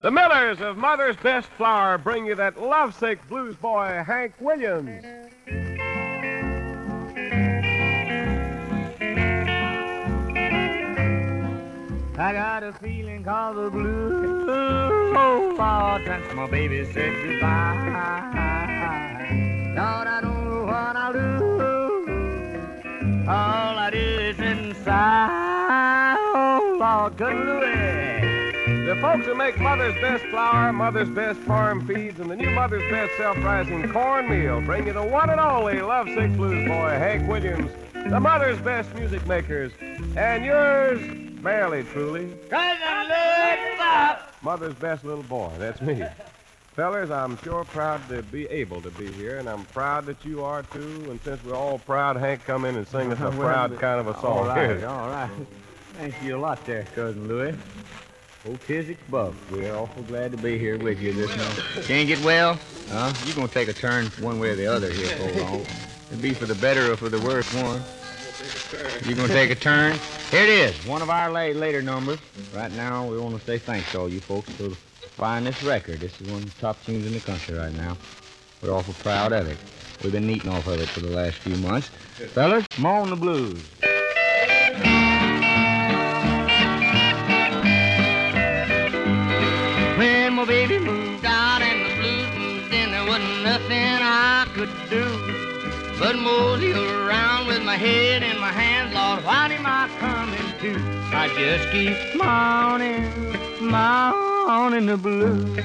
The Millers of Mother's Best Flour bring you that lovesick blues boy, Hank Williams. I got a feeling called the blues. Oh, since my baby said goodbye. Lord, I don't know what I'll do. All I do is inside. Oh, Lord, Louis. Folks who make Mother's Best Flour, Mother's Best Farm Feeds, and the new Mother's Best Self-Rising Cornmeal bring you the one and only lovesick blues boy, Hank Williams, the Mother's Best Music Makers, and yours, barely truly, Cousin Louis Buck. Mother's Best Little Boy. That's me. Fellers, I'm sure proud to be able to be here, and I'm proud that you are too. And since we're all proud, Hank, come in and sing us a proud kind of a song. All right, all right. Thank you a lot there, Cousin Louis. Old Kizik's Bub, we're awful glad to be here with you this morning. Can't get well? Huh? You're going to take a turn one way or the other here for long. It'd be for the better or for the worse one. You're going to take a turn? Here it is, one of our late, later numbers. Right now, we want to say thanks to all you folks for buying this record. This is one of the top tunes in the country right now. We're awful proud of it. We've been eating off of it for the last few months. Fellas, on the blues. But mosey around with my head in my hands. Lord, what am I coming to? I just keep moaning, moaning the blues.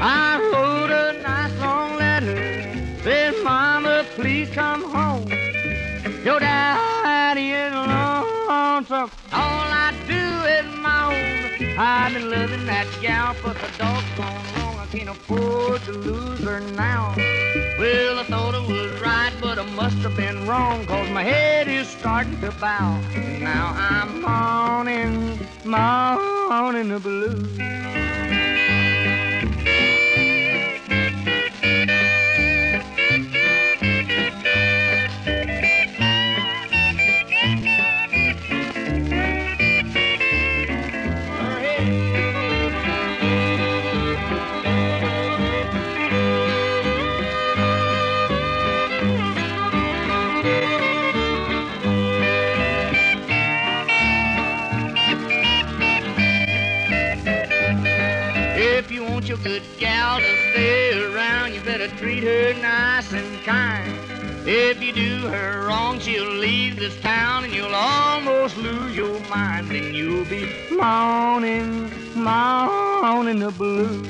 I wrote a nice long letter, said, Mama, please come home. Your daddy is lonesome. All I do is moan. I've been loving that gal for the doggone long. I can't afford to lose her now. Well, I thought it was right, but I must have been wrong, cause my head is starting to bow. Now I'm mourning, mourning the blues. Treat her nice and kind. If you do her wrong, she'll leave this town and you'll almost lose your mind. Then you'll be moaning, moaning the blues.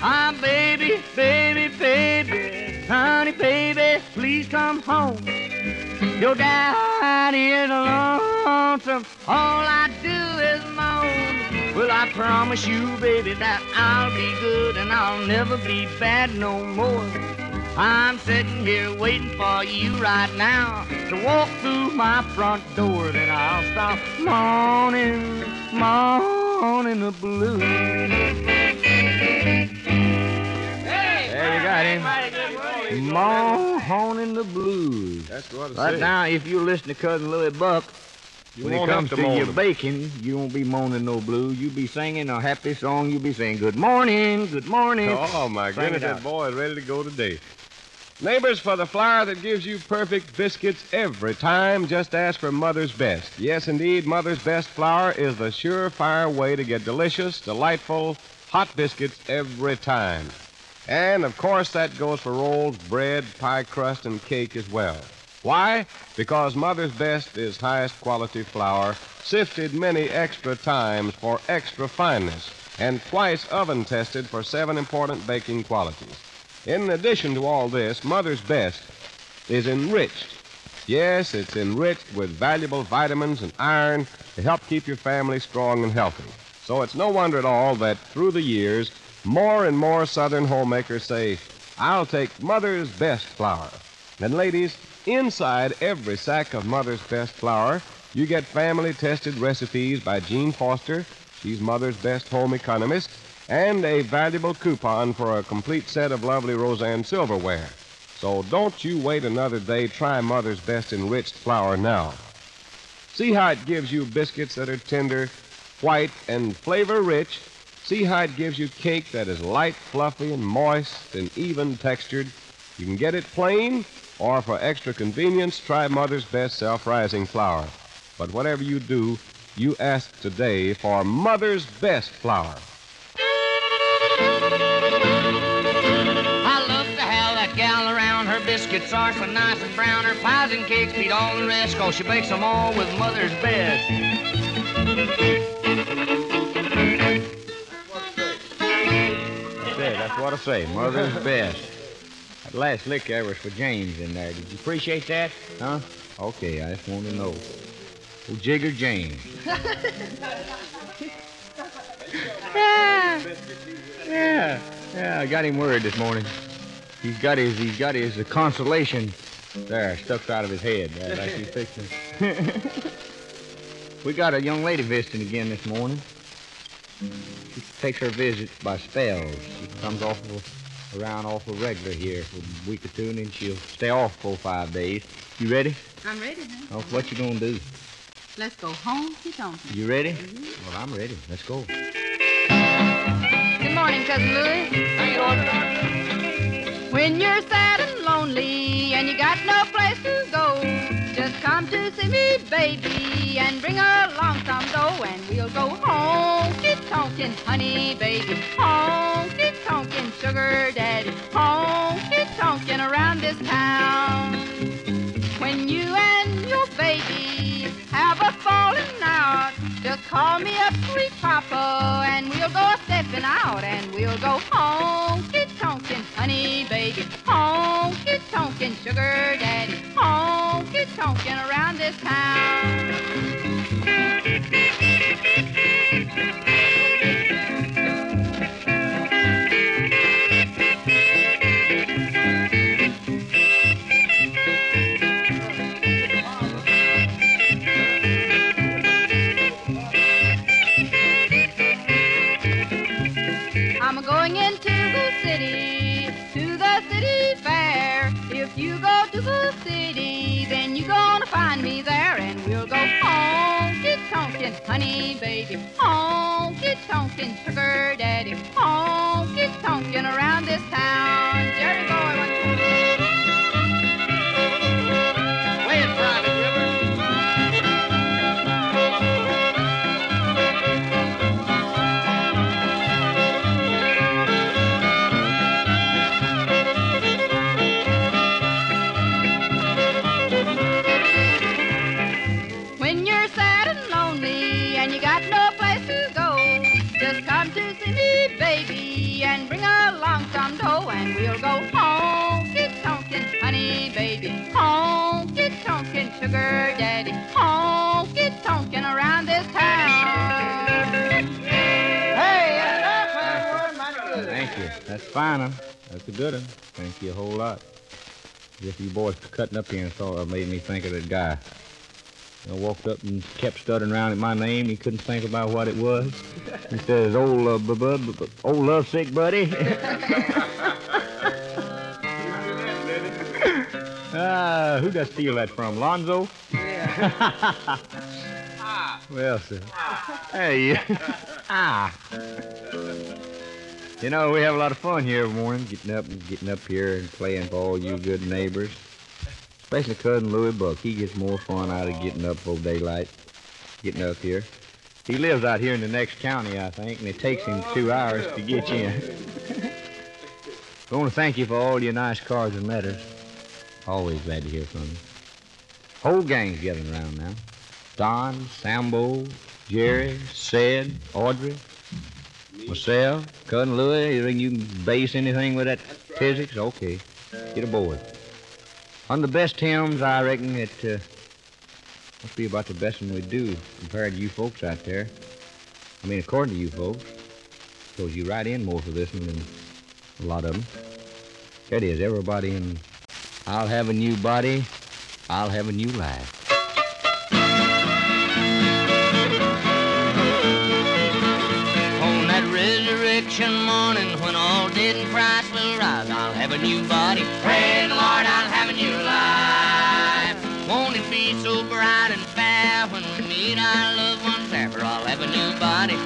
Ah, baby, baby, baby, honey, baby, please come home. Your daddy is lonesome. All I do I promise you, baby, that I'll be good and I'll never be bad no more. I'm sitting here waiting for you right now to walk through my front door. Then I'll stop moaning, moaning the blues. There you got him. Moaning the blues. That's what I Right say. now, if you listen to Cousin Louis Buck, You when it comes to, to your baking, you won't be moaning no blues. You'll be singing a happy song. You'll be saying, "Good morning, good morning." Oh, my Sing goodness, that boy is ready to go today. Neighbors, for the flour that gives you perfect biscuits every time, just ask for Mother's Best. Yes, indeed, Mother's Best flour is the surefire way to get delicious, delightful, hot biscuits every time. And, of course, that goes for rolls, bread, pie crust, and cake as well. Why? Because Mother's Best is highest quality flour, sifted many extra times for extra fineness, and twice oven tested for seven important baking qualities. In addition to all this, Mother's Best is enriched. Yes, it's enriched with valuable vitamins and iron to help keep your family strong and healthy. So it's no wonder at all that through the years, more and more Southern homemakers say, I'll take Mother's Best flour. And ladies, inside every sack of Mother's Best flour, you get family tested recipes by Jean Foster, she's Mother's Best home economist, and a valuable coupon for a complete set of lovely Roseanne silverware. So don't you wait another day. Try Mother's Best enriched flour now. See how it gives you biscuits that are tender, white, and flavor rich, See how it gives you cake that is light, fluffy, and moist and even textured. You can get it plain, or for extra convenience, try Mother's Best self rising flour. But whatever you do, you ask today for Mother's Best flour. I love to have that gal around. Her biscuits are so nice and brown. Her pies and cakes beat all the rest, cause she bakes them all with Mother's Best. That's what I say. Mother's best. That last lick there was for James in there. Did you appreciate that? Huh? Okay, I just wanted to know. Oh, Jigger James. yeah. Yeah. Yeah, I got him worried this morning. He's got his he's got his uh, consolation there stuck out of his head. Like he's fixing. we got a young lady visiting again this morning. She takes her visits by spells. She comes awful around off awful regular here for a week or two, and then she'll stay off for five days. You ready? I'm ready, huh? Oh, what you gonna do? Let's go home, keep on. You ready? Well, I'm ready. Let's go. Good morning, Cousin Louis. When you're sad and lonely and you got no place to go, just come to see me, baby, and bring along some dough, and we'll go home honky tonkin', honey, baby, honky sugar daddy, honky tonkin' around this town. When you and your baby have a falling out, just call me up, sweet papa, and we'll go a stepping out, and we'll go honky tonkin', honey baby, honky tonkin', sugar daddy, honky tonkin' around this town. If you go to the city, then you're gonna find me there, and we'll go honky tonkin', honey baby, honky tonkin', sugar daddy, honky tonkin' around this town. Jerry That's fine, huh? That's a good one. Thank you a whole lot. If you boys cutting up here and thought it made me think of that guy. I walked up and kept stuttering around at my name. He couldn't think about what it was. He says, "Old, uh, bu- bu- bu- old lovesick buddy." Ah, who'd I steal that from? Lonzo? well, sir. Hey, ah. You know, we have a lot of fun here every morning, getting up and getting up here and playing for all you good neighbors. Especially cousin Louis Buck. He gets more fun out of getting up before daylight, getting up here. He lives out here in the next county, I think, and it takes him two hours to get in. I want to thank you for all your nice cards and letters. Always glad to hear from you. Whole gang's gathering around now. Don, Sambo, Jerry, Sid, Audrey, myself, cousin Louis. You think you can base anything with that physics? Okay, get aboard. On the best hymns, I reckon it uh, must be about the best one we do compared to you folks out there. I mean, according to you folks, because you write in more for this one than a lot of them. That is, everybody in I'll have a new body, I'll have a new life. A new body. Pray the Lord, I'll have a new life. Won't it be so bright and fair when we meet our loved ones? For I'll have a new body.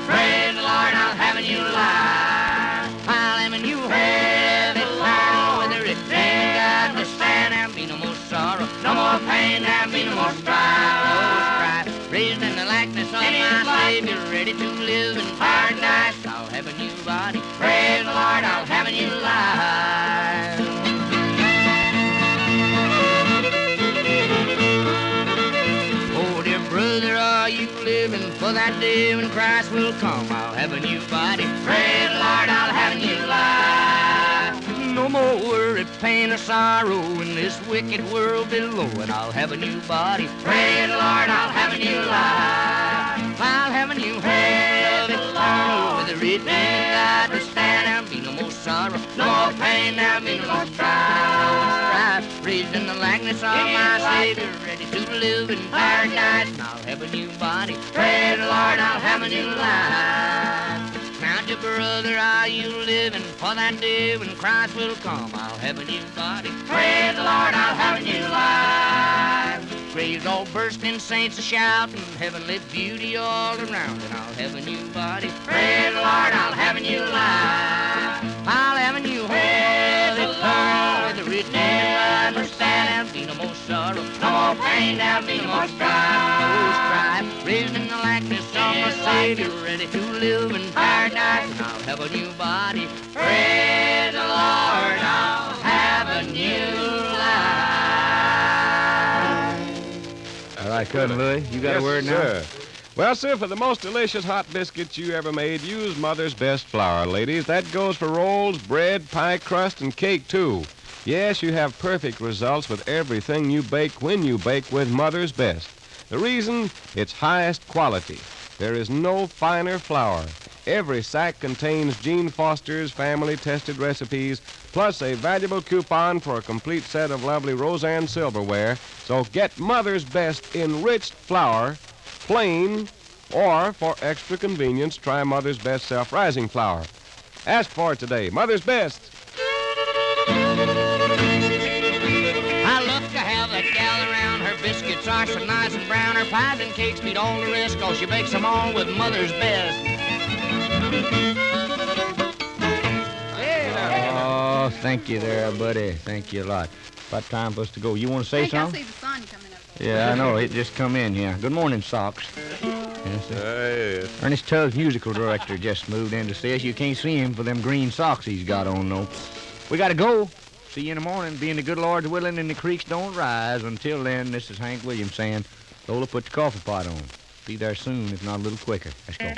Praise the Lord, I'll have a new life. Oh, dear brother, are you living for that day when Christ will come? I'll have a new body. Praise the Lord, I'll have a new life. No more worry, pain, or sorrow in this wicked world below. And I'll have a new body. Praise the Lord, I'll have a new life. I'll have a new healthy flower with a to stand. There'll be no more sorrow, no more pain, there'll be no more strife. Raised in the likeness of my Savior, ready to live in paradise. And I'll have a new body. Praise the Lord, I'll have a new life. Now, dear brother, are you living for that day when Christ will come? I'll have a new body. Praise the Lord, I'll have a new life. Graves all bursting, saints a shouting, heavenly beauty all around, and I'll have a new body. Praise no more pain, there'll be no more strife. No strife, raised in the likeness of my Savior, ready to live in paradise, and I'll have a new body. Praise the Lord, I'll have a new life. All right, Cousin Louie, you got Yes, a word now? sir. Well, sir, for the most delicious hot biscuits you ever made, use Mother's Best Flour, ladies. That goes for rolls, bread, pie crust, and cake, too. Yes, you have perfect results with everything you bake when you bake with Mother's Best. The reason? It's highest quality. There is no finer flour. Every sack contains Gene Foster's family tested recipes, plus a valuable coupon for a complete set of lovely Roseanne silverware. So get Mother's Best enriched flour, plain, or for extra convenience, try Mother's Best self rising flour. Ask for it today. Mother's Best. Biscuits are nice and brown. Her pies and cakes beat all the rest, cause she bakes them all with mother's best. Oh, thank you there, buddy. Thank you a lot. About time for us to go. You want to say Hank, I something? see the sun coming up. Yeah, I know. It just come in here. Good morning, Socks. Yes, sir. Hey, Ernest Tubbs, musical director, just moved in to see us. You can't see him for them green socks he's got on, though. We got to go. See you in the morning. Being the good Lord's willing and the creeks don't rise. Until then, this is Hank Williams saying, Lola, put the coffee pot on. Be there soon, if not a little quicker. Let's go.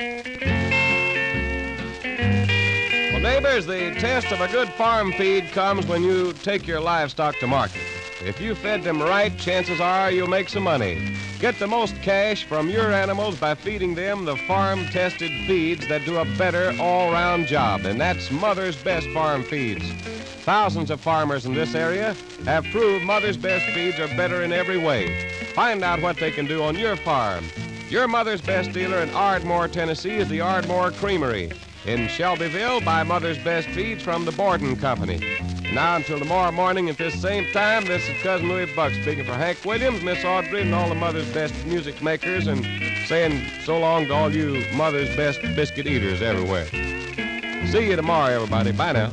Well, neighbors, the test of a good farm feed comes when you take your livestock to market. If you fed them right, chances are you'll make some money. Get the most cash from your animals by feeding them the farm tested feeds that do a better all round job, and that's Mother's Best Farm Feeds. Thousands of farmers in this area have proved Mother's Best feeds are better in every way. Find out what they can do on your farm. Your Mother's Best dealer in Ardmore, Tennessee is the Ardmore Creamery. In Shelbyville, buy Mother's Best feeds from the Borden Company. Now, until tomorrow morning at this same time, this is Cousin Louis Buck speaking for Hank Williams, Miss Audrey, and all the Mother's Best music makers, and saying so long to all you Mother's Best biscuit eaters everywhere. See you tomorrow, everybody. Bye now.